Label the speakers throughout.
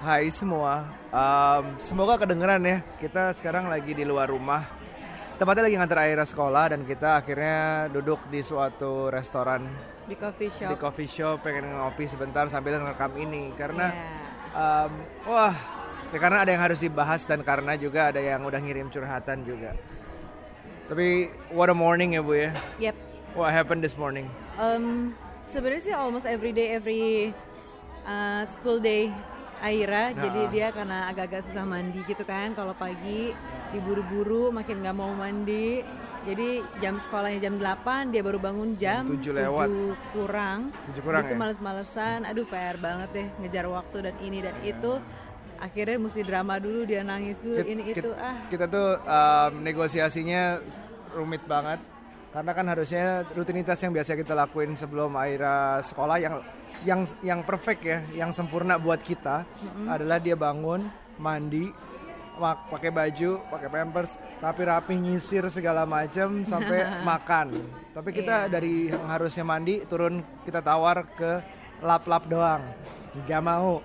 Speaker 1: Hai semua, um, semoga kedengeran ya. Kita sekarang lagi di luar rumah. Tempatnya lagi ngantar Aira sekolah dan kita akhirnya duduk di suatu restoran
Speaker 2: di coffee shop.
Speaker 1: di coffee shop pengen ngopi sebentar sambil ngerekam ini karena
Speaker 2: Yeah.
Speaker 1: um, wah ya karena ada yang harus dibahas dan karena juga ada yang udah ngirim curhatan juga. Tapi what a morning ya bu ya.
Speaker 2: Yep.
Speaker 1: What happened this morning?
Speaker 2: Um, sebenarnya sih almost every day, every uh, school day Aira,
Speaker 1: Nah.
Speaker 2: jadi dia karena agak-agak susah mandi gitu kan. Kalau pagi diburu-buru, makin nggak mau mandi. Jadi jam sekolahnya jam 8, dia baru bangun jam
Speaker 1: Tujuh lewat.
Speaker 2: 7 kurang.
Speaker 1: Tujuh kurang
Speaker 2: Terus
Speaker 1: ya?
Speaker 2: males-malesan, aduh PR banget deh ngejar waktu dan ini dan itu. Akhirnya mesti drama dulu, dia nangis dulu,
Speaker 1: Kit-
Speaker 2: ini
Speaker 1: kit-
Speaker 2: itu ah.
Speaker 1: Kita tuh um, negosiasinya rumit banget karena kan harusnya rutinitas yang biasa kita lakuin sebelum Aira sekolah yang yang yang perfect ya, yang sempurna buat kita adalah dia bangun, mandi, pakai baju, pakai pampers, rapi-rapi nyisir segala macam sampai makan. Tapi kita
Speaker 2: Iya.
Speaker 1: dari yang harusnya mandi turun kita tawar ke lap-lap doang. Gak mau.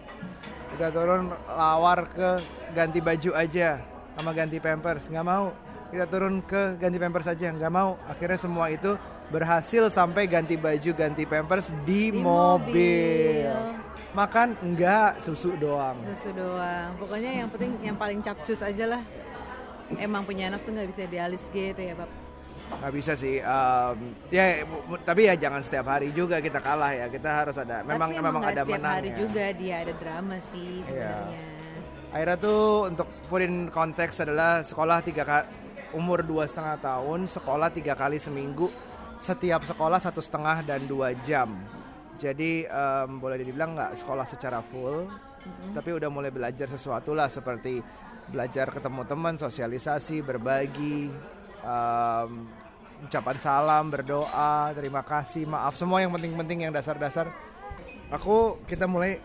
Speaker 1: Kita turun lawar ke ganti baju aja sama ganti pampers nggak mau kita turun ke ganti pampers aja nggak mau akhirnya semua itu berhasil sampai ganti baju ganti pampers di,
Speaker 2: Di
Speaker 1: mobil.
Speaker 2: mobil.
Speaker 1: makan enggak susu doang
Speaker 2: Susu doang. Pokoknya yang penting yang paling capcus aja lah. Emang punya anak tuh nggak bisa dialis gitu ya, Bab.
Speaker 1: nggak bisa sih um, ya tapi ya jangan setiap hari juga kita kalah ya kita harus ada memang
Speaker 2: Tapi
Speaker 1: memang ada
Speaker 2: setiap
Speaker 1: menang
Speaker 2: hari
Speaker 1: ya.
Speaker 2: juga dia ada drama sih sebenarnya.
Speaker 1: Aira tuh untuk putin konteks adalah sekolah tiga umur dua setengah tahun sekolah tiga kali seminggu. Setiap sekolah satu setengah dan dua jam. Jadi em, boleh dibilang nggak sekolah secara full tapi udah mulai belajar sesuatu lah seperti belajar ketemu teman sosialisasi berbagi em, ucapan salam berdoa terima kasih maaf semua yang penting-penting yang dasar-dasar. Aku kita mulai.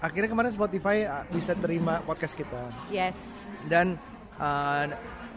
Speaker 1: Akhirnya kemarin Spotify bisa terima podcast kita.
Speaker 2: Yes.
Speaker 1: dan uh,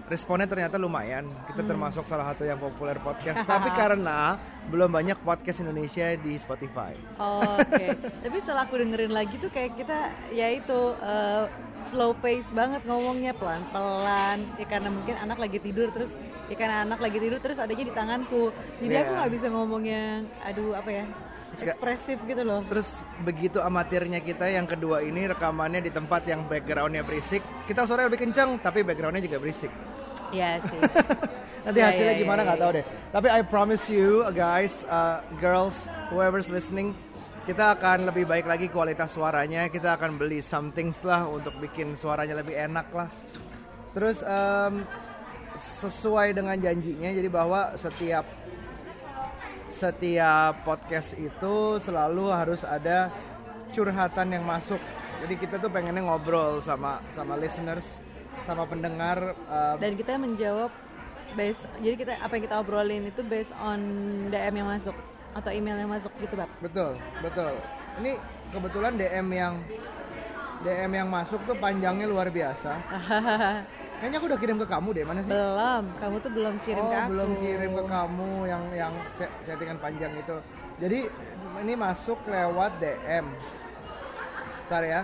Speaker 1: responnya ternyata lumayan kita termasuk salah satu yang populer podcast tapi karena belum banyak podcast Indonesia di Spotify
Speaker 2: Oke. Tapi setelah aku dengerin lagi tuh kayak kita ya itu eh, slow pace banget ngomongnya pelan-pelan. Ya karena mungkin anak lagi tidur terus ya karena anak lagi tidur terus adanya di tanganku. Jadi aku
Speaker 1: Iya.
Speaker 2: nggak bisa ngomong yang aduh apa ya? Ekspresif gitu loh.
Speaker 1: terus begitu amatirnya kita yang kedua ini rekamannya di tempat yang backgroundnya berisik kita suaranya lebih kencang tapi backgroundnya juga berisik
Speaker 2: Iya sih.
Speaker 1: Nanti
Speaker 2: Iya,
Speaker 1: hasilnya
Speaker 2: iya,
Speaker 1: gimana
Speaker 2: iya,
Speaker 1: nggak
Speaker 2: iya.
Speaker 1: tahu deh. Tapi I promise you uh, guys, uh, girls, whoever's listening, kita akan lebih baik lagi kualitas suaranya. Kita akan beli something lah untuk bikin suaranya lebih enak lah. Terus um, sesuai dengan janjinya, jadi bahwa setiap setiap podcast itu selalu harus ada curhatan yang masuk. Jadi kita tuh pengennya ngobrol sama sama listeners, sama pendengar. uh,
Speaker 2: Dan kita menjawab based jadi kita apa yang kita obrolin itu based on DM yang masuk atau email yang masuk gitu, Bab.
Speaker 1: Betul, betul. Ini kebetulan DM yang DM yang masuk tuh panjangnya luar biasa. Kayaknya aku udah kirim ke kamu deh, mana sih?
Speaker 2: belum, kamu tuh belum kirim
Speaker 1: oh,
Speaker 2: ke aku.
Speaker 1: belum kirim ke kamu yang yang chat- chattingan panjang itu. Jadi ini masuk lewat DM. Ntar ya.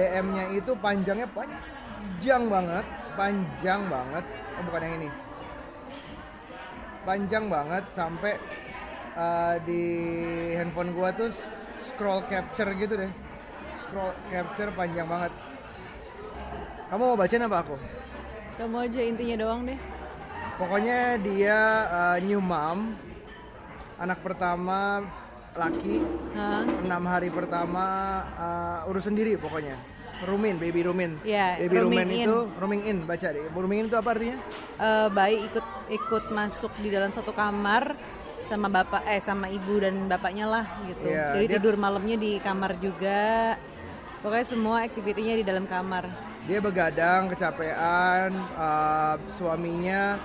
Speaker 1: DM-nya itu panjangnya panjang banget, panjang banget. Oh, bukan yang ini. Panjang banget sampai uh, di handphone gua tuh scroll capture gitu deh. Scroll capture panjang banget. Kamu mau bacain apa aku?
Speaker 2: Kamu aja intinya doang deh.
Speaker 1: Pokoknya dia uh, new mom, anak pertama laki,
Speaker 2: Hah?
Speaker 1: enam hari pertama uh, urus sendiri pokoknya. Rumin, baby Rumin.
Speaker 2: Iya,
Speaker 1: baby Rumin
Speaker 2: in.
Speaker 1: itu rooming in, baca deh. Rooming in itu apa artinya?
Speaker 2: Eh, bayi ikut ikut masuk di dalam satu kamar sama bapak eh sama ibu dan bapaknya lah gitu.
Speaker 1: Iya,
Speaker 2: Jadi
Speaker 1: dia-
Speaker 2: tidur malamnya di kamar juga. Pokoknya semua aktivitinya di dalam kamar.
Speaker 1: Dia begadang, kecapean, uh, suaminya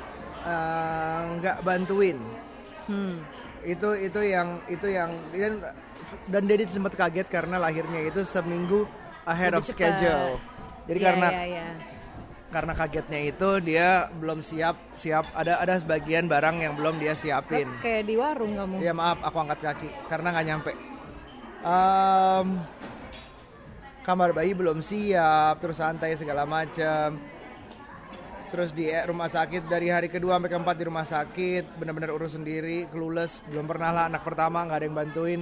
Speaker 1: uh, nggak bantuin.
Speaker 2: Hmm.
Speaker 1: Itu itu yang itu yang dan dan Dedi sempat kaget karena lahirnya itu seminggu ahead
Speaker 2: Lebih
Speaker 1: of
Speaker 2: cepat.
Speaker 1: schedule. Jadi
Speaker 2: Iya,
Speaker 1: karena
Speaker 2: iya, iya.
Speaker 1: karena kagetnya itu dia belum siap siap ada ada sebagian barang yang belum dia siapin.
Speaker 2: Kayak di warung kamu.
Speaker 1: Ya maaf aku angkat kaki karena nggak nyampe. Em, kamar bayi belum siap, terus santai segala macam. Terus di rumah sakit dari hari kedua sampai keempat di rumah sakit, benar-benar urus sendiri, clueless, belum pernah lah anak pertama nggak ada yang bantuin.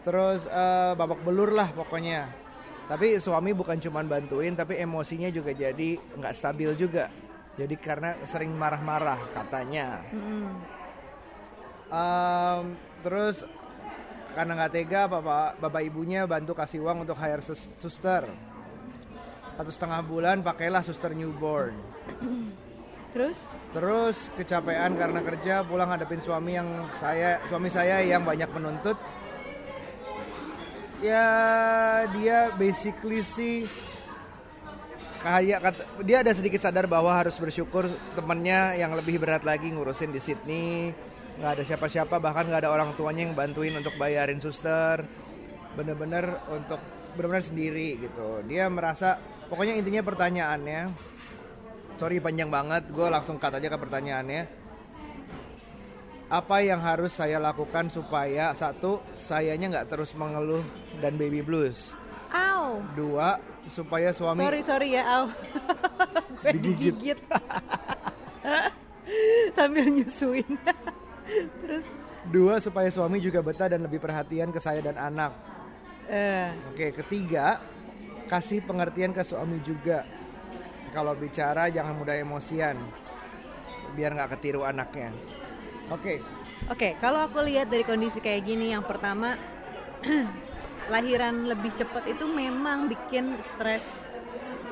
Speaker 1: Terus eh, babak belur lah pokoknya. Tapi suami bukan cuma bantuin, tapi emosinya juga jadi nggak stabil juga. Jadi karena sering marah-marah katanya.
Speaker 2: Mm-mm.
Speaker 1: Em, terus karena nggak tega bapak bapak ibunya bantu kasih uang untuk hire sus- suster. Satu setengah bulan pakailah suster newborn.
Speaker 2: Terus?
Speaker 1: terus kecapean karena kerja pulang hadapin suami yang saya suami saya yang banyak menuntut. Ya dia basically sih kayak dia ada sedikit sadar bahwa harus bersyukur temennya yang lebih berat lagi ngurusin di Sydney nggak ada siapa-siapa bahkan nggak ada orang tuanya yang bantuin untuk bayarin suster bener-bener untuk bener-bener sendiri gitu dia merasa pokoknya intinya pertanyaannya sorry panjang banget gue langsung cut aja ke pertanyaannya apa yang harus saya lakukan supaya satu sayanya nggak terus mengeluh dan baby blues
Speaker 2: Ow.
Speaker 1: dua supaya suami
Speaker 2: Sorry sorry ya, Au. Gue
Speaker 1: Digigit.
Speaker 2: digigit. Sambil nyusuin. Terus?
Speaker 1: Dua supaya suami juga betah dan lebih perhatian ke saya dan anak.
Speaker 2: Eh.
Speaker 1: Oke ketiga kasih pengertian ke suami juga. Kalau bicara jangan mudah emosian biar nggak ketiru anaknya. Oke.
Speaker 2: Oke, kalau aku lihat dari kondisi kayak gini, yang pertama lahiran lebih cepat itu memang bikin stres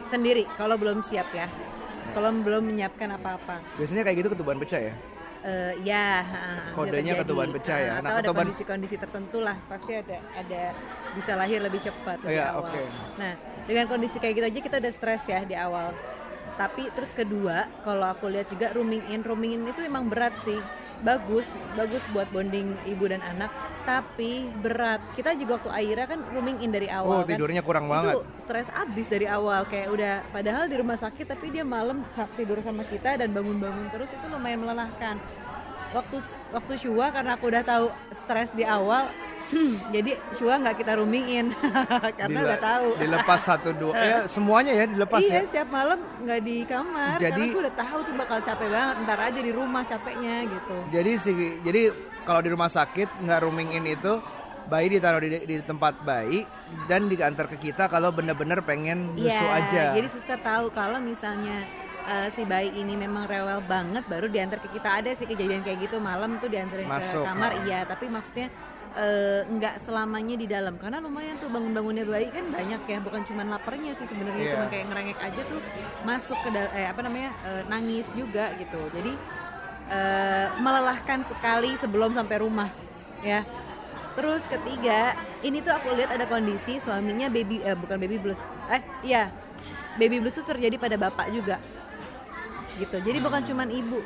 Speaker 2: sendiri kalau belum siap ya. Kalau belum menyiapkan apa-apa.
Speaker 1: biasanya kayak gitu ketuban pecah ya
Speaker 2: Eh, ya,
Speaker 1: Kodenya ketuban pecah ya.
Speaker 2: Ah,
Speaker 1: Nah,
Speaker 2: atau ada
Speaker 1: ketuban-
Speaker 2: kondisi-kondisi tertentu lah, pasti ada ada bisa lahir lebih cepat lebih
Speaker 1: Iya,
Speaker 2: awal.
Speaker 1: oke.
Speaker 2: Nah, dengan kondisi kayak gitu aja kita udah stres ya di awal. Tapi terus kedua, kalau aku lihat juga rooming in, rooming in itu emang berat sih. Bagus, bagus buat bonding ibu dan anak, tapi berat. Kita juga waktu Aira kan rooming in dari
Speaker 1: oh
Speaker 2: awal kan.
Speaker 1: tidurnya kurang banget
Speaker 2: Itu stres abis dari awal kayak udah padahal di rumah sakit tapi dia malam tidur sama kita dan bangun-bangun terus itu lumayan melelahkan. Waktu waktu Shua karena aku udah tahu stres di awal jadi Shua nggak kita rooming in karena
Speaker 1: Dile-
Speaker 2: udah tahu.
Speaker 1: dilepas satu dua ya semuanya ya dilepas
Speaker 2: iya,
Speaker 1: ya
Speaker 2: setiap malam nggak di kamar
Speaker 1: Jadi-
Speaker 2: karena aku udah tahu tuh bakal capek banget ntar aja di rumah capeknya gitu.
Speaker 1: jadi sih jadi kalau di rumah sakit nggak rooming in itu bayi ditaruh di, di tempat bayi dan diantar ke kita kalau bener-bener pengen nyusu
Speaker 2: Iya,
Speaker 1: aja
Speaker 2: Jadi suster tahu kalau misalnya eh, si bayi ini memang rewel banget baru diantar ke kita ada sih kejadian kayak gitu malam tuh diantarin
Speaker 1: Masuk,
Speaker 2: ke kamar
Speaker 1: ah.
Speaker 2: iya tapi maksudnya eh, nggak selamanya di dalam karena lumayan tuh bangun-bangunnya bayi kan banyak ya bukan cuma laparnya sih sebenarnya
Speaker 1: Iya.
Speaker 2: cuma kayak ngerengek aja tuh masuk ke eh, apa namanya eh, nangis juga gitu jadi eh, melelahkan sekali sebelum sampai rumah ya Terus ketiga, ini tuh aku lihat ada kondisi suaminya baby eh bukan baby blues. Eh iya. Baby blues tuh terjadi pada bapak juga. Gitu. Jadi bukan cuman ibu.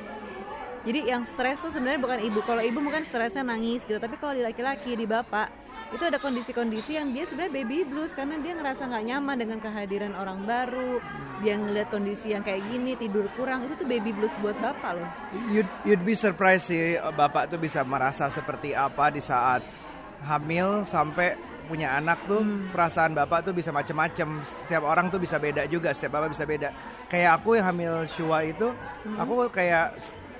Speaker 2: Jadi yang stres tuh sebenarnya bukan ibu. Kalau ibu mungkin stresnya nangis gitu, tapi kalau di laki-laki di bapak itu ada kondisi-kondisi yang dia sebenarnya baby blues karena dia ngerasa nggak nyaman dengan kehadiran orang baru. Dia ngeliat kondisi yang kayak gini, tidur kurang, itu tuh baby blues buat bapak loh.
Speaker 1: you'd, you'd be surprised sih bapak tuh bisa merasa seperti apa di saat hamil sampai punya anak tuh
Speaker 2: Hmm.
Speaker 1: perasaan bapak tuh bisa macem-macem setiap orang tuh bisa beda juga setiap bapak bisa beda kayak aku yang hamil Shua itu
Speaker 2: Hmm.
Speaker 1: aku kayak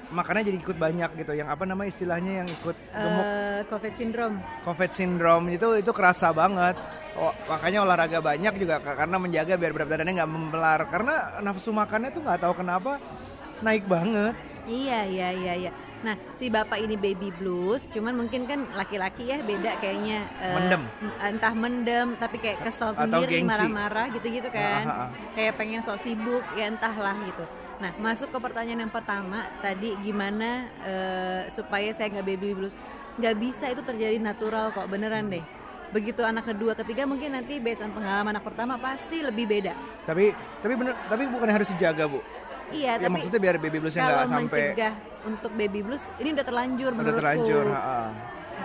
Speaker 1: makannya jadi ikut banyak gitu yang apa nama istilahnya yang ikut gemuk
Speaker 2: Eh, COVID syndrome.
Speaker 1: COVID syndrome itu itu kerasa banget. Oh, makanya olahraga banyak juga ka- karena menjaga biar berat badannya nggak membelar. Karena nafsu makannya tuh nggak tahu kenapa naik banget.
Speaker 2: Iya iya iya iya. Nah si bapak ini baby blues, cuman mungkin kan laki-laki ya beda kayaknya.
Speaker 1: Mendem.
Speaker 2: Entah mendem, tapi kayak kesel
Speaker 1: Atau
Speaker 2: sendiri, marah-marah gitu-gitu kan.
Speaker 1: Ah, ah, ah.
Speaker 2: Kayak pengen sok sibuk, ya entahlah gitu. Nah masuk ke pertanyaan yang pertama tadi gimana eh, supaya saya nggak baby blues? Nggak bisa itu terjadi natural kok beneran deh. Begitu anak kedua, ketiga mungkin nanti based on pengalaman anak pertama pasti lebih beda.
Speaker 1: Tapi tapi bener tapi bukan harus dijaga bu.
Speaker 2: Iya,
Speaker 1: Ya
Speaker 2: tapi
Speaker 1: maksudnya biar baby bluesnya nggak sampai
Speaker 2: mencegah untuk baby blues ini udah terlanjur
Speaker 1: udah
Speaker 2: menurutku.
Speaker 1: terlanjur. ha, ha.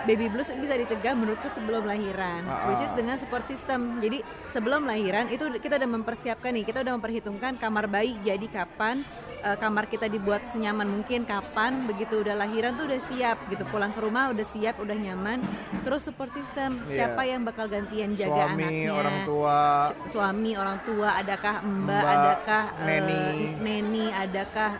Speaker 2: Baby blues bisa dicegah menurutku sebelum lahiran,
Speaker 1: Ah,
Speaker 2: which is
Speaker 1: ah.
Speaker 2: dengan support system. Jadi sebelum lahiran itu kita udah mempersiapkan nih, kita udah memperhitungkan kamar bayi jadi kapan, eh, kamar kita dibuat senyaman mungkin kapan begitu udah lahiran tuh udah siap gitu pulang ke rumah udah siap udah nyaman terus support system
Speaker 1: Iya.
Speaker 2: siapa yang bakal gantian jaga
Speaker 1: Suami,
Speaker 2: anaknya
Speaker 1: orang tua.
Speaker 2: Su- suami orang tua adakah mbak,
Speaker 1: Mbak,
Speaker 2: adakah eh,
Speaker 1: neni.
Speaker 2: neni adakah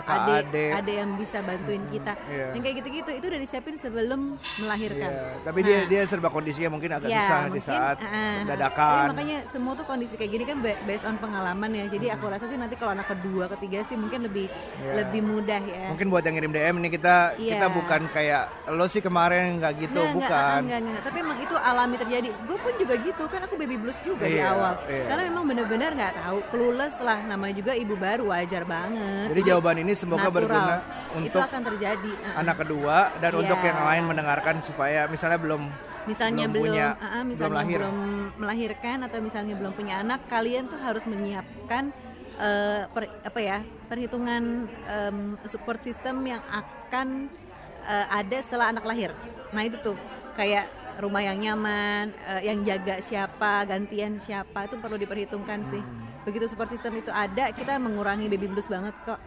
Speaker 2: adik
Speaker 1: adek.
Speaker 2: adek yang bisa bantuin kita
Speaker 1: iya.
Speaker 2: yang kayak gitu-gitu itu udah disiapin sebelum melahirkan
Speaker 1: Iya, tapi dia
Speaker 2: Nah.
Speaker 1: dia serba kondisinya mungkin agak
Speaker 2: Ya,
Speaker 1: susah di
Speaker 2: mungkin,
Speaker 1: saat
Speaker 2: ah, ah.
Speaker 1: dadakan.
Speaker 2: Makanya semua tuh kondisi kayak gini kan ba- based on pengalaman ya. Jadi aku rasa sih nanti kalau anak kedua, ketiga sih mungkin lebih
Speaker 1: Iya.
Speaker 2: lebih mudah ya.
Speaker 1: Mungkin buat yang ngirim DM ini kita
Speaker 2: Iya.
Speaker 1: kita bukan kayak lo sih kemarin nggak gitu,
Speaker 2: Nggak,
Speaker 1: bukan.
Speaker 2: Enggak, enggak, Tapi emang itu alami terjadi. Gue pun juga gitu kan aku baby blues juga di
Speaker 1: Iya,
Speaker 2: awal.
Speaker 1: iya.
Speaker 2: Karena memang benar-benar nggak tahu, clueless lah. Namanya juga ibu baru wajar banget.
Speaker 1: Jadi jawaban ini semoga
Speaker 2: Natural.
Speaker 1: berguna
Speaker 2: itu
Speaker 1: untuk
Speaker 2: akan terjadi.
Speaker 1: Anak kedua dan
Speaker 2: Iya.
Speaker 1: untuk yang lain mendengarkan supaya misalnya belum
Speaker 2: misalnya
Speaker 1: belum
Speaker 2: belum,
Speaker 1: punya belum
Speaker 2: misalnya
Speaker 1: lahir.
Speaker 2: belum melahirkan atau misalnya belum punya anak, kalian tuh harus menyiapkan eh, per- apa ya perhitungan em, support system yang akan eh, ada setelah anak lahir. Nah itu tuh kayak rumah yang nyaman, eh, yang jaga siapa, gantian siapa itu perlu diperhitungkan sih. Begitu support system itu ada, kita mengurangi baby blues banget kok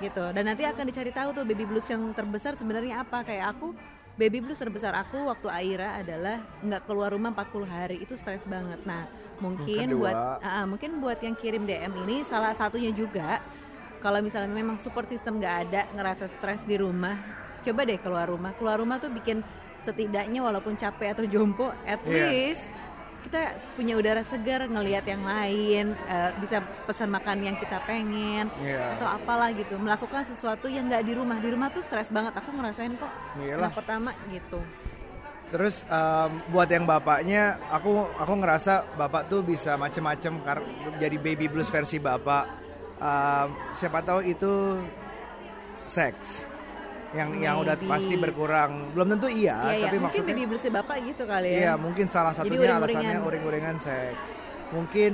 Speaker 2: gitu dan nanti akan dicari tahu tuh baby blues yang terbesar sebenarnya apa kayak aku baby blues terbesar aku waktu Aira adalah nggak keluar rumah 40 hari itu stres banget nah mungkin
Speaker 1: Kedua.
Speaker 2: buat ah, mungkin buat yang kirim DM ini salah satunya juga kalau misalnya memang support system nggak ada ngerasa stres di rumah coba deh keluar rumah keluar rumah tuh bikin setidaknya walaupun capek atau jompo at
Speaker 1: Iya.
Speaker 2: least kita punya udara segar ngelihat yang lain eh, bisa pesan makan yang kita pengen
Speaker 1: Iya.
Speaker 2: atau apalah gitu melakukan sesuatu yang nggak di rumah di rumah tuh stres banget aku ngerasain kok
Speaker 1: Iyalah.
Speaker 2: anak pertama gitu
Speaker 1: Terus em, buat yang bapaknya, aku aku ngerasa bapak tuh bisa macem-macem jadi baby blues versi bapak. Em, siapa tahu itu seks yang yang udah
Speaker 2: Maybe.
Speaker 1: pasti berkurang. Belum tentu iya,
Speaker 2: iya.
Speaker 1: tapi
Speaker 2: mungkin
Speaker 1: maksudnya
Speaker 2: baby bluesnya bapak gitu kali ya
Speaker 1: iya mungkin salah satunya
Speaker 2: uring-uringan.
Speaker 1: alasannya uring-uringan seks. Mungkin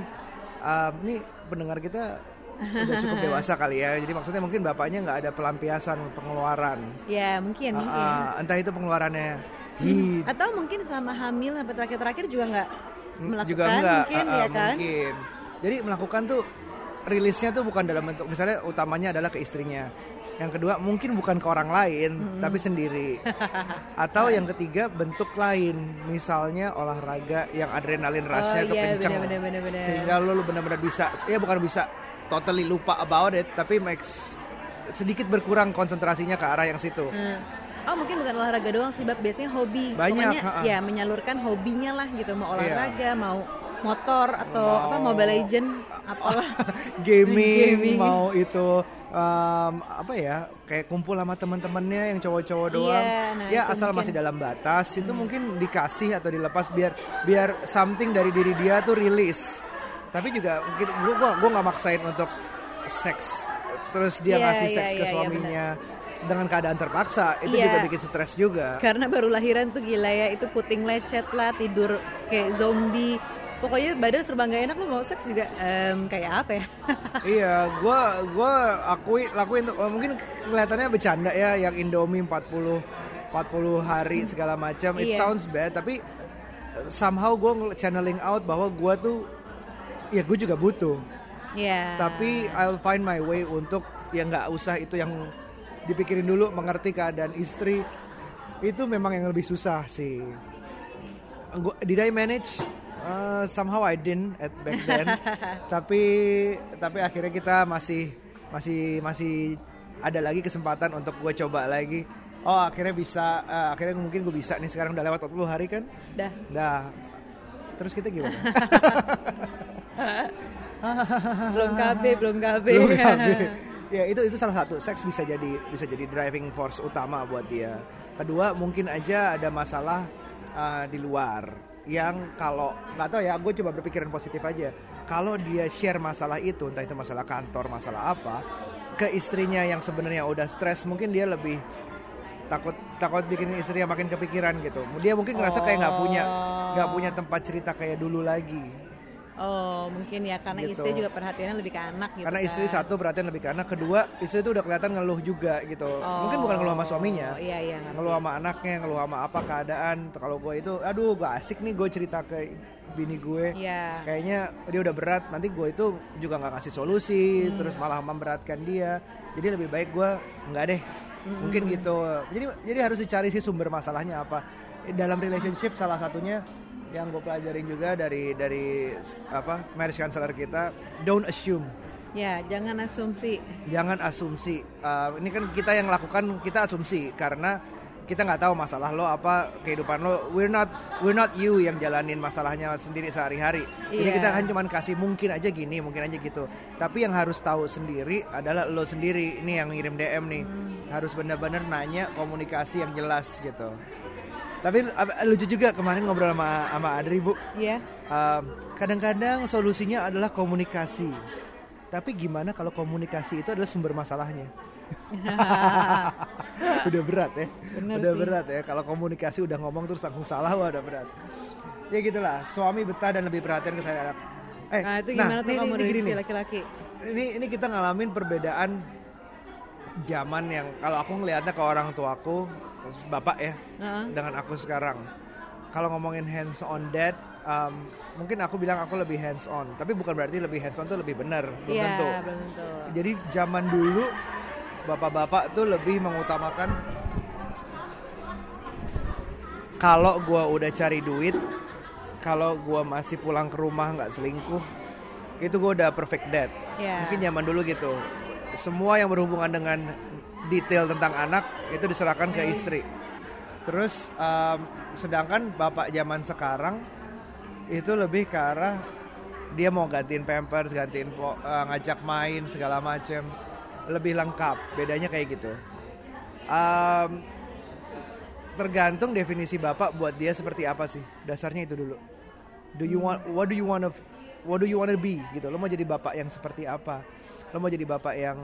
Speaker 1: em, ini pendengar kita udah cukup dewasa kali ya. Jadi maksudnya mungkin bapaknya nggak ada pelampiasan pengeluaran.
Speaker 2: ya mungkin
Speaker 1: Ah,
Speaker 2: mungkin
Speaker 1: ah, entah itu pengeluarannya hid
Speaker 2: atau mungkin selama hamil sampai terakhir-terakhir juga nggak melakukan
Speaker 1: juga enggak
Speaker 2: mungkin
Speaker 1: ah,
Speaker 2: ya kan
Speaker 1: mungkin jadi melakukan tuh rilisnya tuh bukan dalam bentuk misalnya utamanya adalah ke istrinya yang kedua mungkin bukan ke orang lain tapi sendiri atau yang ketiga bentuk lain misalnya olahraga yang adrenalin rushnya
Speaker 2: Oh, iya,
Speaker 1: kenceng
Speaker 2: benar, benar, benar.
Speaker 1: sehingga lo lo benar-benar bisa ya bukan bisa totally lupa about it tapi makes sedikit berkurang konsentrasinya ke arah yang situ
Speaker 2: Hmm. Oh mungkin bukan olahraga doang sih, Bab. biasanya hobi.
Speaker 1: Banyak,
Speaker 2: Pokoknya
Speaker 1: ha-ha.
Speaker 2: ya menyalurkan hobinya lah gitu, mau
Speaker 1: Iya.
Speaker 2: olahraga, mau motor atau
Speaker 1: Mau-
Speaker 2: apa Mobile Legend, apalah.
Speaker 1: gaming,
Speaker 2: Gaming.
Speaker 1: mau itu um, apa ya kayak kumpul sama teman-temannya yang cowok-cowok doang
Speaker 2: Iya, nah
Speaker 1: ya asal
Speaker 2: mungkin.
Speaker 1: masih dalam batas itu mungkin dikasih atau dilepas biar biar something dari diri dia tuh rilis tapi juga gitu, gua gua gua nggak maksain untuk seks terus dia
Speaker 2: Iya,
Speaker 1: ngasih
Speaker 2: iya,
Speaker 1: seks ke
Speaker 2: iya, iya,
Speaker 1: suaminya dengan keadaan terpaksa itu
Speaker 2: Iya.
Speaker 1: juga bikin stres juga
Speaker 2: Karena baru lahiran tuh gila ya, itu puting lecet lah, tidur kayak zombie. Pokoknya badan serba nggak enak lu mau seks juga em, kayak apa ya?
Speaker 1: iya, gua gua akui lakuin. Oh, mungkin kelihatannya bercanda ya yang Indomie 40 40 hari segala macam. It
Speaker 2: Iya.
Speaker 1: sounds bad, tapi uh, somehow gua channeling out bahwa gua tuh ya gue juga butuh.
Speaker 2: Iya.
Speaker 1: Tapi I'll find my way untuk ya nggak usah itu yang dipikirin dulu mengerti keadaan istri itu memang yang lebih susah sih. Gua, did I manage? Uh, somehow I didn't at back then. tapi tapi akhirnya kita masih masih masih ada lagi kesempatan untuk gue coba lagi. Oh akhirnya bisa, uh, akhirnya mungkin gue bisa nih sekarang udah lewat 40 hari kan?
Speaker 2: Dah.
Speaker 1: Dah. Terus kita gimana?
Speaker 2: belum KB, belum KB.
Speaker 1: belum KB. ya itu itu salah satu seks bisa jadi bisa jadi driving force utama buat dia kedua mungkin aja ada masalah uh, di luar yang kalau nggak tahu ya gue coba berpikiran positif aja. Kalau dia share masalah itu entah itu masalah kantor masalah apa ke istrinya yang sebenarnya udah stres mungkin dia lebih takut takut bikin istrinya makin kepikiran gitu. Dia mungkin ngerasa kayak nggak punya nggak punya tempat cerita kayak dulu lagi
Speaker 2: Oh mungkin ya karena
Speaker 1: Gitu.
Speaker 2: istri juga perhatiannya lebih ke anak gitu
Speaker 1: Karena istri
Speaker 2: kan.
Speaker 1: satu perhatian lebih ke anak, kedua istri itu udah kelihatan ngeluh juga gitu. Mungkin bukan ngeluh sama suaminya,
Speaker 2: Oh, Iya iya ngerti.
Speaker 1: ngeluh sama anaknya, ngeluh sama apa keadaan. Kalau gue itu, aduh gak asik nih gue cerita ke bini gue.
Speaker 2: Iya.
Speaker 1: Kayaknya dia udah berat, nanti gue itu juga nggak kasih solusi,
Speaker 2: Hmm.
Speaker 1: terus malah memberatkan dia. Jadi lebih baik gue nggak deh,
Speaker 2: Hmm.
Speaker 1: mungkin gitu. Jadi jadi harus dicari sih sumber masalahnya apa. Dalam relationship salah satunya yang gue pelajarin juga dari dari apa marriage counselor kita, don't assume.
Speaker 2: Ya jangan asumsi.
Speaker 1: Jangan asumsi. Uh, ini kan kita yang lakukan kita asumsi karena kita nggak tahu masalah lo apa kehidupan lo. We're not we're not you yang jalanin masalahnya sendiri sehari-hari. Jadi
Speaker 2: Iya.
Speaker 1: kita kan cuman kasih mungkin aja gini, mungkin aja gitu. Tapi yang harus tahu sendiri adalah lo sendiri. Ini yang ngirim DM nih. Harus benar-benar nanya komunikasi yang jelas gitu. Tapi lucu juga kemarin ngobrol sama sama Adri Bu.
Speaker 2: Iya.
Speaker 1: Um, kadang-kadang solusinya adalah komunikasi. Tapi gimana kalau komunikasi itu adalah sumber masalahnya? udah berat ya.
Speaker 2: Bener
Speaker 1: udah
Speaker 2: sih.
Speaker 1: berat ya. Kalau komunikasi udah ngomong terus langsung salah, wah udah berat. Ya gitulah. Suami betah dan lebih perhatian ke saya anak. Eh,
Speaker 2: Nah itu gimana tuh
Speaker 1: ini,
Speaker 2: kamu
Speaker 1: ini, nih.
Speaker 2: laki-laki?
Speaker 1: Ini ini kita ngalamin perbedaan zaman yang kalau aku ngelihatnya ke orang tuaku, bapak ya,
Speaker 2: Heeh.
Speaker 1: dengan aku sekarang. Kalau ngomongin hands on dad, um, mungkin aku bilang aku lebih hands on, tapi bukan berarti lebih hands on tuh lebih benar, belum
Speaker 2: Iya
Speaker 1: tentu.
Speaker 2: belum tentu.
Speaker 1: Jadi zaman dulu bapak-bapak tuh lebih mengutamakan kalau gua udah cari duit, kalau gua masih pulang ke rumah nggak selingkuh, itu gua udah perfect dad.
Speaker 2: Iya.
Speaker 1: Mungkin zaman dulu gitu. Semua yang berhubungan dengan detail tentang anak itu diserahkan ke istri. Terus um, sedangkan bapak zaman sekarang itu lebih ke arah dia mau gantiin pampers, gantiin eh, ngajak main segala macem, lebih lengkap. Bedanya kayak gitu. Um, tergantung definisi bapak buat dia seperti apa sih. Dasarnya itu dulu. Do you want what do you want what do you want to be gitu. Lo mau jadi bapak yang seperti apa? Lo mau jadi bapak yang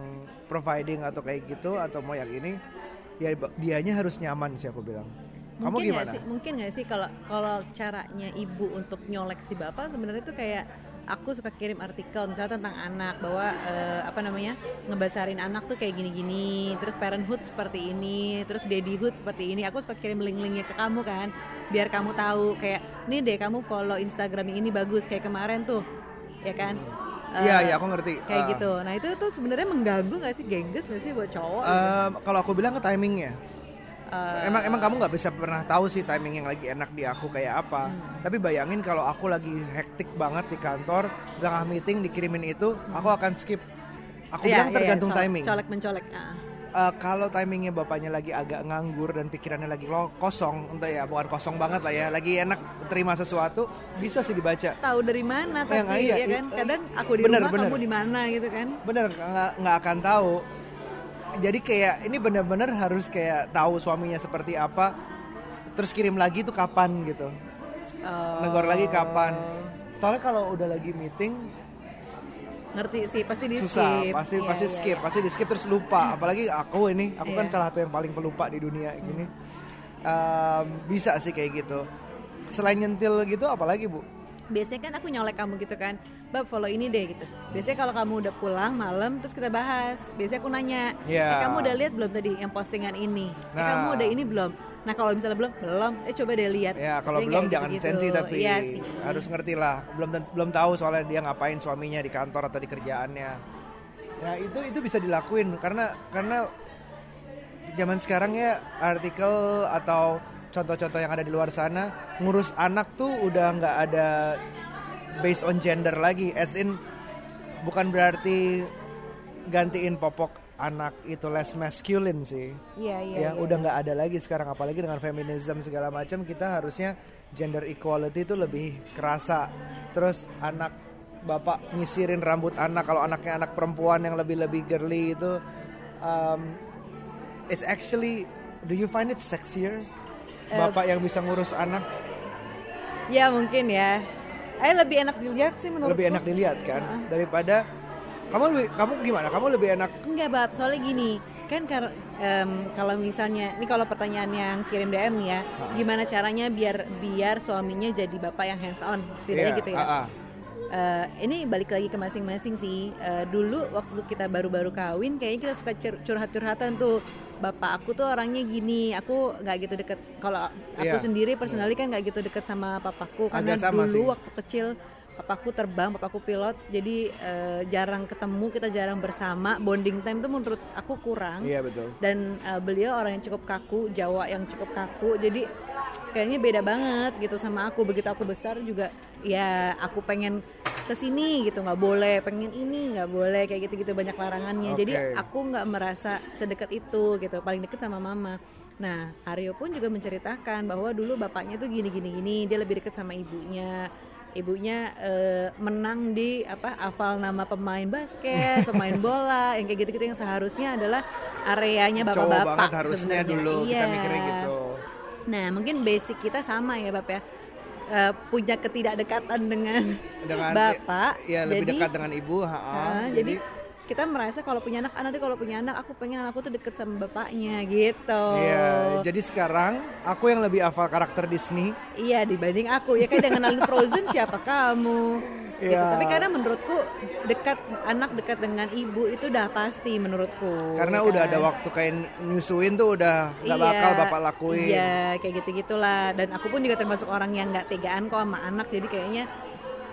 Speaker 1: providing atau kayak gitu atau mau yang ini? Ya dianya harus nyaman sih aku bilang. Kamu
Speaker 2: mungkin
Speaker 1: gimana?
Speaker 2: nggak sih mungkin nggak sih kalau kalau caranya ibu untuk nyolek si bapak sebenarnya itu kayak aku suka kirim artikel misalnya tentang anak bahwa eh, apa namanya ngebasarin anak tuh kayak gini-gini terus parenthood seperti ini terus daddyhood seperti ini aku suka kirim link-linknya ke kamu kan biar kamu tahu kayak nih deh kamu follow Instagram ini bagus kayak kemarin tuh ya kan
Speaker 1: Iya,
Speaker 2: Eh,
Speaker 1: iya aku ngerti.
Speaker 2: kayak
Speaker 1: Ah.
Speaker 2: gitu nah itu tuh sebenarnya mengganggu nggak sih gengges nggak sih buat cowok gitu?
Speaker 1: Em, kalau aku bilang ke timingnya.
Speaker 2: Eh,
Speaker 1: Emang emang kamu nggak bisa pernah tahu sih timing yang lagi enak di aku kayak apa.
Speaker 2: Hmm.
Speaker 1: Tapi bayangin kalau aku lagi hektik banget di kantor, tengah meeting dikirimin itu, aku akan skip. Aku
Speaker 2: iya,
Speaker 1: bilang
Speaker 2: iya,
Speaker 1: tergantung
Speaker 2: colek-
Speaker 1: timing.
Speaker 2: colek mencolek ah.
Speaker 1: Eh, kalau timingnya bapaknya lagi agak nganggur dan pikirannya lagi lo kosong, entah ya bukan kosong banget lah ya, lagi enak terima sesuatu, bisa sih dibaca.
Speaker 2: tahu dari mana tapi
Speaker 1: Yang iya,
Speaker 2: ya kan kadang aku di
Speaker 1: bener,
Speaker 2: rumah
Speaker 1: bener.
Speaker 2: kamu di mana gitu kan
Speaker 1: Bener nggak nggak akan tahu. Jadi kayak ini bener-bener harus kayak tahu suaminya seperti apa, terus kirim lagi tuh kapan gitu.
Speaker 2: Oh,
Speaker 1: negor lagi kapan soalnya kalau udah lagi meeting
Speaker 2: ngerti sih pasti di
Speaker 1: susah
Speaker 2: skip.
Speaker 1: pasti
Speaker 2: Iya,
Speaker 1: pasti
Speaker 2: iya,
Speaker 1: skip
Speaker 2: iya.
Speaker 1: pasti di skip terus lupa. Apalagi aku ini aku kan
Speaker 2: Iya.
Speaker 1: salah satu yang paling pelupa di dunia gini. Em, bisa sih kayak gitu. Selain nyentil gitu apalagi bu?
Speaker 2: Biasanya kan aku nyolek kamu gitu kan bab follow ini deh gitu. Biasanya kalau kamu udah pulang malam terus kita bahas. Biasanya aku nanya
Speaker 1: Iya.
Speaker 2: eh kamu udah lihat belum tadi yang postingan ini? Eh
Speaker 1: Nah.
Speaker 2: kamu udah ini belum? Nah kalau misalnya belum belum. Eh coba deh lihat.
Speaker 1: Ya kalau
Speaker 2: Biasanya
Speaker 1: belum jangan
Speaker 2: gitu-gitu.
Speaker 1: sensi tapi
Speaker 2: iya sih.
Speaker 1: harus ngerti lah. Belum belum tahu soalnya dia ngapain suaminya di kantor atau di kerjaannya. Ya itu itu bisa dilakuin karena karena zaman sekarang ya artikel atau contoh-contoh yang ada di luar sana ngurus anak tuh udah nggak ada based on gender lagi. As in bukan berarti gantiin popok anak itu less masculine sih.
Speaker 2: Iya iya
Speaker 1: ya
Speaker 2: iya.
Speaker 1: udah nggak ada lagi sekarang apalagi dengan feminism segala macam kita harusnya gender equality itu lebih kerasa. Terus anak bapak nyisirin rambut anak kalau anaknya anak perempuan yang lebih lebih girly itu um, it's actually do you find it sexier?
Speaker 2: Eh,
Speaker 1: bapak yang bisa ngurus anak?
Speaker 2: Ya mungkin ya eh lebih enak dilihat sih menurutku.
Speaker 1: Lebih enak dilihat kan? Daripada kamu lebih kamu gimana? Kamu lebih enak?
Speaker 2: Enggak bab, soalnya gini kan kar- em, kalau misalnya ini kalau pertanyaan yang kirim DM nih ya, gimana caranya biar biar suaminya jadi bapak yang hands on, setidaknya
Speaker 1: Iya,
Speaker 2: gitu ya.
Speaker 1: ah, ah.
Speaker 2: Eh, ini balik lagi ke masing-masing sih. Eh, dulu waktu kita baru-baru kawin, kayaknya kita suka cur- curhat-curhatan tuh. Bapak aku tuh orangnya gini, aku nggak gitu deket. Kalau aku
Speaker 1: Iya.
Speaker 2: sendiri personally kan nggak gitu deket sama papaku karena dulu
Speaker 1: sih.
Speaker 2: waktu kecil papaku terbang, papaku pilot, jadi eh, jarang ketemu, kita jarang bersama. Bonding time tuh menurut aku kurang.
Speaker 1: Iya betul.
Speaker 2: dan uh, beliau orang yang cukup kaku Jawa yang cukup kaku. Jadi kayaknya beda banget gitu sama aku. Begitu aku besar juga ya aku pengen ke sini gitu. Nggak boleh pengen ini nggak boleh kayak gitu gitu banyak larangannya. Jadi
Speaker 1: Oke.
Speaker 2: aku nggak merasa sedekat itu gitu. Paling deket sama mama. Nah Aryo pun juga menceritakan bahwa dulu bapaknya tuh gini gini gini dia lebih deket sama ibunya ibunya eh, menang di apa hafal nama pemain basket, pemain bola, yang kayak gitu-gitu yang seharusnya adalah areanya
Speaker 1: Cowok
Speaker 2: bapak-bapak.
Speaker 1: banget harusnya dulu kita
Speaker 2: Iya.
Speaker 1: mikirnya gitu.
Speaker 2: Nah, mungkin basic kita sama ya, Bapak ya. Eh, punya ketidakdekatan dengan,
Speaker 1: Dengan
Speaker 2: bapak.
Speaker 1: ya lebih
Speaker 2: Jadi-
Speaker 1: dekat dengan ibu, ha,
Speaker 2: Nah, jadi kita merasa kalau punya anak, ah, nanti kalau punya anak, aku pengen anakku tuh deket sama bapaknya gitu.
Speaker 1: Iya, jadi sekarang aku yang lebih hafal karakter Disney.
Speaker 2: Iya dibanding aku ya kayak dengan ngenalin Frozen siapa kamu gitu.
Speaker 1: Iya.
Speaker 2: Tapi karena menurutku dekat anak dekat dengan ibu itu udah pasti menurutku.
Speaker 1: Karena
Speaker 2: ya
Speaker 1: udah ada
Speaker 2: kan?
Speaker 1: waktu kayak nyusuin tuh udah nggak
Speaker 2: Iya,
Speaker 1: bakal bapak lakuin.
Speaker 2: Iya kayak gitu gitulah. Dan aku pun juga termasuk orang yang nggak tegaan kok sama anak. Jadi kayaknya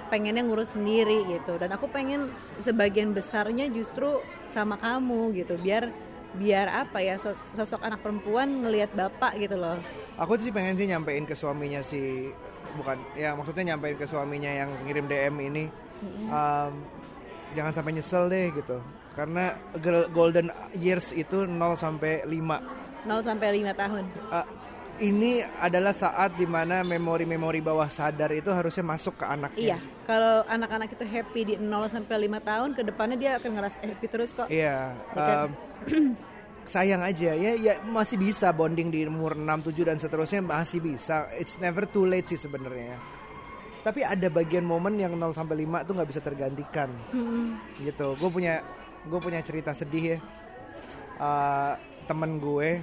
Speaker 2: pengennya ngurus sendiri gitu. Dan aku pengen sebagian besarnya justru sama kamu gitu. Biar biar apa ya so- sosok anak perempuan ngelihat bapak gitu loh.
Speaker 1: Aku sih pengen sih nyampein ke suaminya si bukan ya maksudnya nyampein ke suaminya yang ngirim DM ini um, jangan sampai nyesel deh gitu. Karena golden years itu 0 sampai 5.
Speaker 2: 0 sampai 5 tahun.
Speaker 1: Uh, ini adalah saat di mana memori-memori bawah sadar itu harusnya masuk ke anaknya.
Speaker 2: Iya, kalau anak-anak itu happy di 0 sampai 5 tahun ke depannya dia akan ngerasa happy terus kok.
Speaker 1: Iya.
Speaker 2: Ya kan?
Speaker 1: um, sayang aja ya, ya masih bisa bonding di umur 6, 7 dan seterusnya masih bisa. It's never too late sih sebenarnya. Tapi ada bagian momen yang 0 sampai 5 tuh nggak bisa tergantikan. Gitu. Gue punya gue punya cerita sedih ya. Uh, temen gue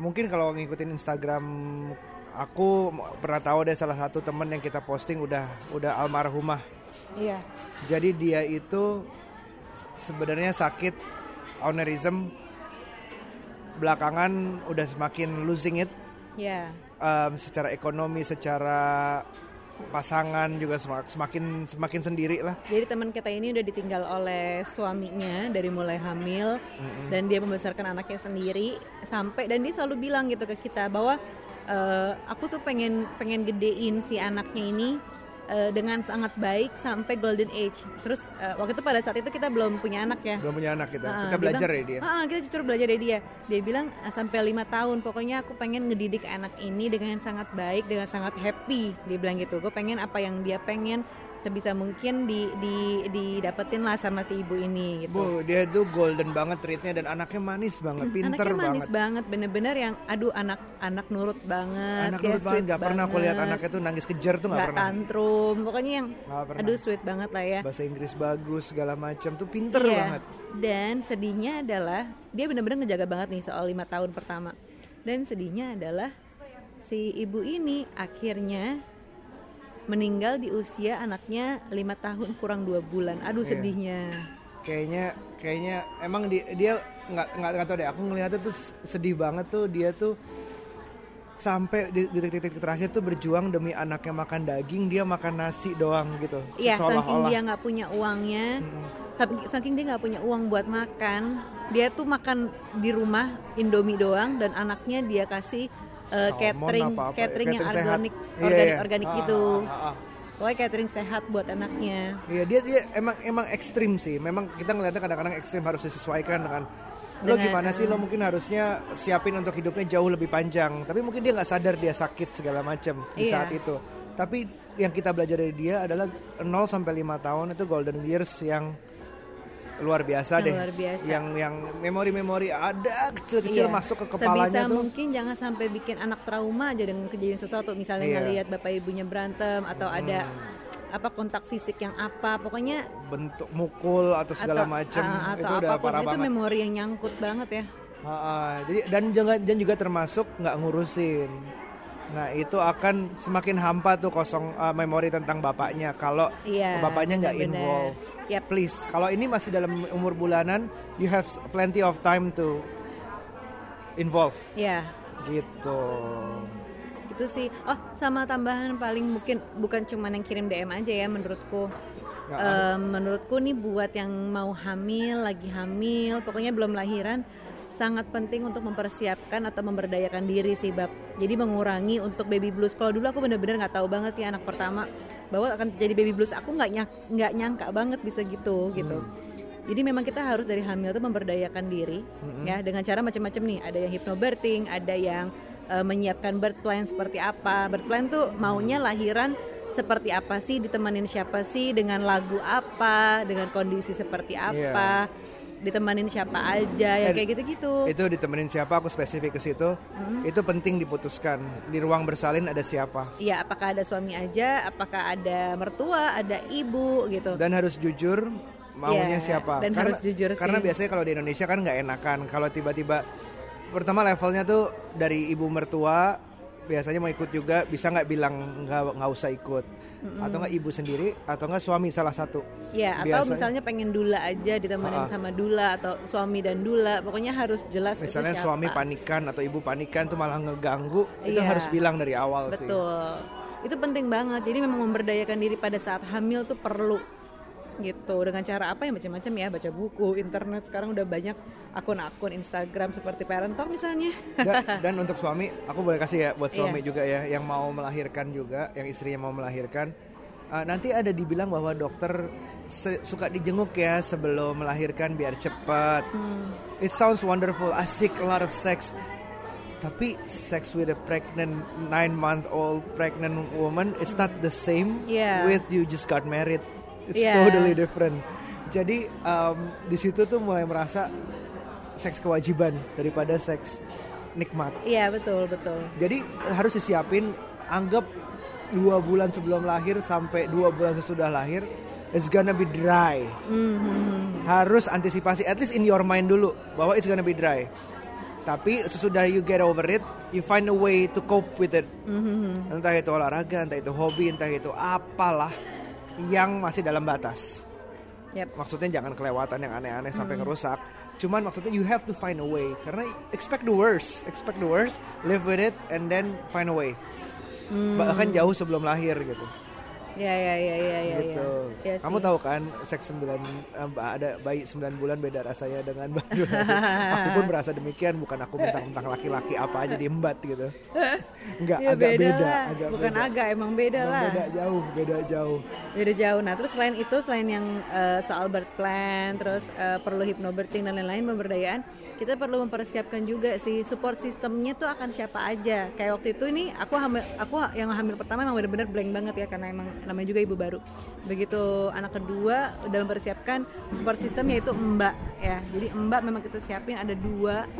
Speaker 1: mungkin kalau ngikutin Instagram aku pernah tahu deh salah satu temen yang kita posting udah udah almarhumah
Speaker 2: Iya.
Speaker 1: jadi dia itu sebenarnya sakit aneurysm belakangan udah semakin losing it
Speaker 2: Iya.
Speaker 1: um, secara ekonomi, secara pasangan juga semak- semakin semakin sendiri lah.
Speaker 2: Jadi teman kita ini udah ditinggal oleh suaminya dari mulai hamil dan dia membesarkan anaknya sendiri sampai dan dia selalu bilang gitu ke kita bahwa eh, aku tuh pengen pengen gedein si anaknya ini eh, dengan sangat baik sampai golden age. Terus eh, waktu itu pada saat itu kita belum punya anak ya.
Speaker 1: Belum punya anak kita.
Speaker 2: Ah,
Speaker 1: kita
Speaker 2: dia
Speaker 1: belajar
Speaker 2: bilang,
Speaker 1: ya dia.
Speaker 2: "Ah, kita justru belajar dari dia. Dia bilang "Ah, sampai lima tahun. Pokoknya aku pengen ngedidik anak ini dengan sangat baik, dengan sangat happy. Dia bilang gitu. Gue pengen apa yang dia pengen sebisa mungkin di, di didapetin lah sama si ibu ini gitu.
Speaker 1: Bu, dia tuh golden banget treatnya dan anaknya manis banget, pinter
Speaker 2: anaknya manis
Speaker 1: banget.
Speaker 2: banget, bener-bener yang aduh anak anak nurut banget.
Speaker 1: Anak
Speaker 2: dia
Speaker 1: nurut banget, gak pernah aku lihat anaknya tuh nangis kejar tuh gak
Speaker 2: nggak
Speaker 1: pernah.
Speaker 2: tantrum. Pokoknya yang aduh sweet banget lah ya.
Speaker 1: Bahasa Inggris bagus segala macam tuh pinter
Speaker 2: Iya.
Speaker 1: banget.
Speaker 2: Dan sedihnya adalah dia benar-benar ngejaga banget nih soal lima tahun pertama. Dan sedihnya adalah si ibu ini akhirnya meninggal di usia anaknya lima tahun kurang dua bulan. Aduh
Speaker 1: Iya.
Speaker 2: sedihnya.
Speaker 1: Kayaknya kayaknya emang dia dia nggak nggak nggak tahu deh. Aku ngeliatnya tuh sedih banget tuh dia tuh sampai di di titik-titik terakhir tuh berjuang demi anaknya makan daging dia makan nasi doang gitu
Speaker 2: Iya, saking dia nggak punya uangnya,
Speaker 1: Mm.
Speaker 2: saking- saking dia nggak punya uang buat makan, dia tuh makan di rumah Indomie doang dan anaknya dia kasih uh, catering
Speaker 1: apa-apa ya,
Speaker 2: catering yang
Speaker 1: catering sehat.
Speaker 2: organik
Speaker 1: Iya,
Speaker 2: organik
Speaker 1: iya.
Speaker 2: organik
Speaker 1: Ah,
Speaker 2: gitu.
Speaker 1: ah, ah, ah.
Speaker 2: Pokoknya catering sehat buat anaknya.
Speaker 1: Iya dia dia emang emang ekstrim sih. Memang kita ngeliatnya kadang-kadang ekstrim harus disesuaikan dengan lo
Speaker 2: Dengan,
Speaker 1: gimana sih lo
Speaker 2: eh,
Speaker 1: mungkin harusnya siapin untuk hidupnya jauh lebih panjang. Tapi mungkin dia nggak sadar dia sakit segala macam di
Speaker 2: Iya.
Speaker 1: saat itu. Tapi yang kita belajar dari dia adalah 0 sampai 5 tahun itu golden years yang luar biasa
Speaker 2: Yang
Speaker 1: deh.
Speaker 2: luar biasa.
Speaker 1: Yang yang memori-memori ada kecil-kecil
Speaker 2: Iya.
Speaker 1: masuk ke kepalanya
Speaker 2: Sebisa
Speaker 1: tuh.
Speaker 2: mungkin jangan sampai bikin anak trauma aja dengan kejadian sesuatu. Misalnya
Speaker 1: Iya.
Speaker 2: ngelihat bapak ibunya berantem atau ada apa kontak fisik yang apa. Pokoknya
Speaker 1: bentuk mukul atau segala macam
Speaker 2: ah, atau
Speaker 1: itu udah parah
Speaker 2: itu
Speaker 1: banget.
Speaker 2: memori yang nyangkut banget ya.
Speaker 1: Ah, ah. jadi dan juga dan juga termasuk nggak ngurusin Nah itu akan semakin hampa tuh kosong uh, memori tentang bapaknya kalau
Speaker 2: Iya,
Speaker 1: bapaknya nggak
Speaker 2: benar-benar.
Speaker 1: involve.
Speaker 2: Yap.
Speaker 1: Please, kalau ini masih dalam umur bulanan, you have plenty of time to involve
Speaker 2: ya
Speaker 1: gitu.
Speaker 2: itu sih oh sama tambahan paling mungkin bukan cuma yang kirim DM aja ya menurutku. Eh, menurutku nih buat yang mau hamil lagi hamil pokoknya belum lahiran sangat penting untuk mempersiapkan atau memberdayakan diri sih bab. Jadi mengurangi untuk baby blues. Kalau dulu aku bener-bener nggak tahu banget ya anak pertama bahwa akan jadi baby blues. Aku nggak nyak nggak nyangka banget bisa gitu gitu. Jadi memang kita harus dari hamil tuh memberdayakan diri ya dengan cara macam-macam nih. Ada yang hypnobirthing ada yang eh, menyiapkan birth plan seperti apa. Birth plan tuh maunya lahiran seperti apa sih? Ditemanin siapa sih? Dengan lagu apa? Dengan kondisi seperti apa ditemanin siapa aja ya
Speaker 1: Dan
Speaker 2: kayak gitu-gitu
Speaker 1: Itu ditemenin siapa? Aku spesifik ke situ. Itu penting diputuskan. Di ruang bersalin ada siapa?
Speaker 2: Iya, apakah ada suami aja, apakah ada mertua, ada ibu gitu.
Speaker 1: Dan harus jujur maunya
Speaker 2: Iya,
Speaker 1: siapa.
Speaker 2: dan harus jujur
Speaker 1: Karena
Speaker 2: sih.
Speaker 1: biasanya kalau di Indonesia kan nggak enakan. Kalau tiba-tiba pertama levelnya tuh dari ibu mertua biasanya mau ikut juga bisa nggak bilang nggak nggak usah ikut atau nggak ibu sendiri atau nggak suami salah satu
Speaker 2: Ya, atau
Speaker 1: Biasanya-
Speaker 2: misalnya pengen dula aja ditemenin
Speaker 1: Ah.
Speaker 2: sama dula atau suami dan dula, pokoknya harus jelas itu
Speaker 1: misalnya
Speaker 2: siapa.
Speaker 1: suami panikan atau ibu panikan tuh malah ngeganggu itu
Speaker 2: Iya.
Speaker 1: harus bilang dari awal sih
Speaker 2: Betul. Itu penting banget. Jadi memang memberdayakan diri pada saat hamil tuh perlu gitu. Dengan cara apa ya? Macam-macam ya. Baca buku internet. Sekarang udah banyak akun-akun Instagram seperti Parent Talk misalnya.
Speaker 1: Dan, dan untuk suami aku boleh kasih ya buat suami
Speaker 2: Iya.
Speaker 1: juga ya yang mau melahirkan juga yang istrinya mau melahirkan. Uh, nanti ada dibilang bahwa dokter suka dijenguk ya sebelum melahirkan biar cepat.
Speaker 2: Hmm.
Speaker 1: it sounds wonderful. Asik a lot of sex. Tapi sex with a pregnant nine month old pregnant woman is not the same
Speaker 2: Yeah.
Speaker 1: with you just got married it's
Speaker 2: Yeah.
Speaker 1: totally different. Jadi um, di situ tuh mulai merasa seks kewajiban daripada seks nikmat.
Speaker 2: Iya betul betul.
Speaker 1: Jadi harus disiapin anggap dua bulan sebelum lahir sampai dua bulan sesudah lahir it's gonna be dry.
Speaker 2: Mhm.
Speaker 1: harus antisipasi at least in your mind dulu bahwa it's gonna be dry. Tapi sesudah you get over it you find a way to cope with it.
Speaker 2: Mhm.
Speaker 1: entah itu olahraga entah itu hobi entah itu apalah yang masih dalam batas
Speaker 2: Yap.
Speaker 1: maksudnya jangan kelewatan yang aneh-aneh sampai
Speaker 2: Hmm.
Speaker 1: ngerusak cuman maksudnya you have to find a way karena expect the worst expect the worst live with it and then find a way
Speaker 2: Hmm.
Speaker 1: bahkan jauh sebelum lahir gitu
Speaker 2: ya ya ya ya ya
Speaker 1: gitu
Speaker 2: ya. Ya
Speaker 1: kamu
Speaker 2: sih.
Speaker 1: tahu kan seks 9 ada bayi 9 bulan beda rasanya dengan bayi aku pun merasa demikian bukan aku mentang-mentang laki-laki apa aja diembat gitu enggak
Speaker 2: ya
Speaker 1: agak
Speaker 2: beda,
Speaker 1: beda,
Speaker 2: lah.
Speaker 1: agak
Speaker 2: bukan
Speaker 1: beda.
Speaker 2: agak emang beda
Speaker 1: Emang
Speaker 2: lah
Speaker 1: beda jauh beda jauh
Speaker 2: beda jauh nah terus selain itu selain yang eh, soal birth plan terus eh, perlu hypnobirthing dan lain-lain pemberdayaan kita perlu mempersiapkan juga sih support sistemnya tuh akan siapa aja kayak waktu itu ini aku hamil aku yang hamil pertama emang bener-bener blank banget ya karena emang namanya juga ibu baru. Begitu anak kedua udah mempersiapkan support system yaitu mbak ya. Jadi mbak memang kita siapin ada dua.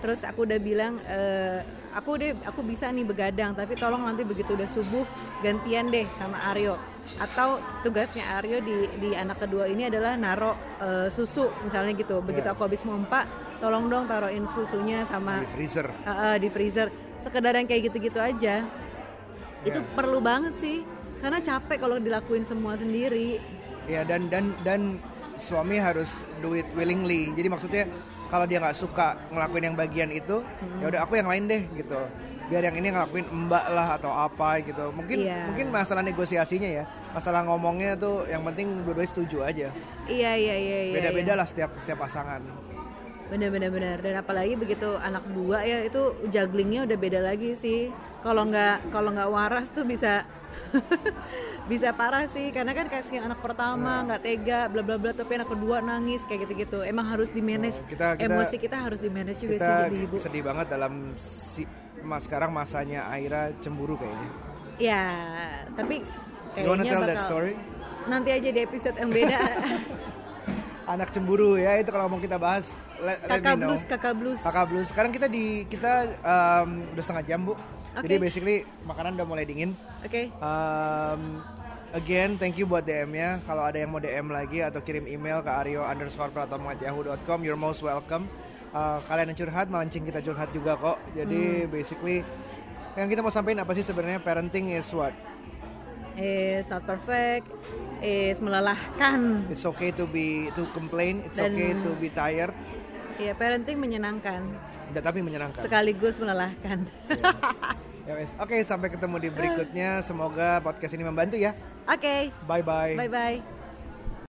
Speaker 2: Terus aku udah bilang eh, aku udah aku bisa nih begadang tapi tolong nanti begitu udah subuh gantian deh sama Aryo. Atau tugasnya Aryo di di anak kedua ini adalah naro eh, susu misalnya gitu. Begitu
Speaker 1: Ya.
Speaker 2: aku habis mompa tolong dong taruhin susunya sama
Speaker 1: di freezer.
Speaker 2: Eh, eh, di freezer. Sekedar yang kayak gitu-gitu aja. Itu
Speaker 1: Ya.
Speaker 2: perlu banget sih karena capek kalau dilakuin semua sendiri.
Speaker 1: Ya dan dan dan suami harus do it willingly. Jadi maksudnya kalau dia nggak suka ngelakuin yang bagian itu ya udah aku yang lain deh gitu. Biar yang ini ngelakuin mbak lah atau apa gitu. Mungkin
Speaker 2: Iya.
Speaker 1: mungkin masalah negosiasinya ya. Masalah ngomongnya tuh yang penting dua-duanya setuju aja.
Speaker 2: Iya iya iya iya
Speaker 1: beda-beda
Speaker 2: iya.
Speaker 1: lah setiap setiap pasangan.
Speaker 2: Bener-bener bener dan apalagi begitu anak dua ya itu jugglingnya udah beda lagi sih. Kalau nggak kalau nggak waras tuh bisa bisa parah sih karena kan kasihan anak pertama nggak tega bla bla bla tapi anak kedua nangis kayak gitu gitu emang harus di manage
Speaker 1: Oh, kita- kita-
Speaker 2: emosi kita harus di manage juga
Speaker 1: kita
Speaker 2: sih jadi ibu.
Speaker 1: sedih banget dalam si mas sekarang masanya Aira cemburu kayaknya.
Speaker 2: Ya tapi
Speaker 1: you wanna
Speaker 2: kayaknya
Speaker 1: tell that
Speaker 2: bakal
Speaker 1: story?
Speaker 2: Nanti aja di episode yang beda.
Speaker 1: Anak cemburu ya itu kalau mau kita bahas let, let
Speaker 2: kakak
Speaker 1: me know.
Speaker 2: blues kakak blues.
Speaker 1: Kakak Blues. Sekarang kita di kita um, udah setengah jam bu. Jadi
Speaker 2: Oke.
Speaker 1: basically makanan udah mulai dingin.
Speaker 2: oke
Speaker 1: Um, again, thank you buat DM-nya. Kalau ada yang mau DM lagi atau kirim email ke Aryo underscore yahoo.com, you're most welcome. Uh, kalian yang curhat, mancing kita curhat juga kok. Jadi
Speaker 2: Hmm.
Speaker 1: basically, yang kita mau sampaikan apa sih sebenarnya parenting is what?
Speaker 2: Is not perfect, is melelahkan.
Speaker 1: It's okay to be to complain, it's
Speaker 2: Dan-
Speaker 1: okay to be tired,
Speaker 2: Ya, parenting menyenangkan,
Speaker 1: dan tapi menyenangkan.
Speaker 2: sekaligus melelahkan.
Speaker 1: Ya, wes. Oke, sampai ketemu di berikutnya. Semoga podcast ini membantu ya.
Speaker 2: Oke,
Speaker 1: Bye bye.
Speaker 2: bye bye.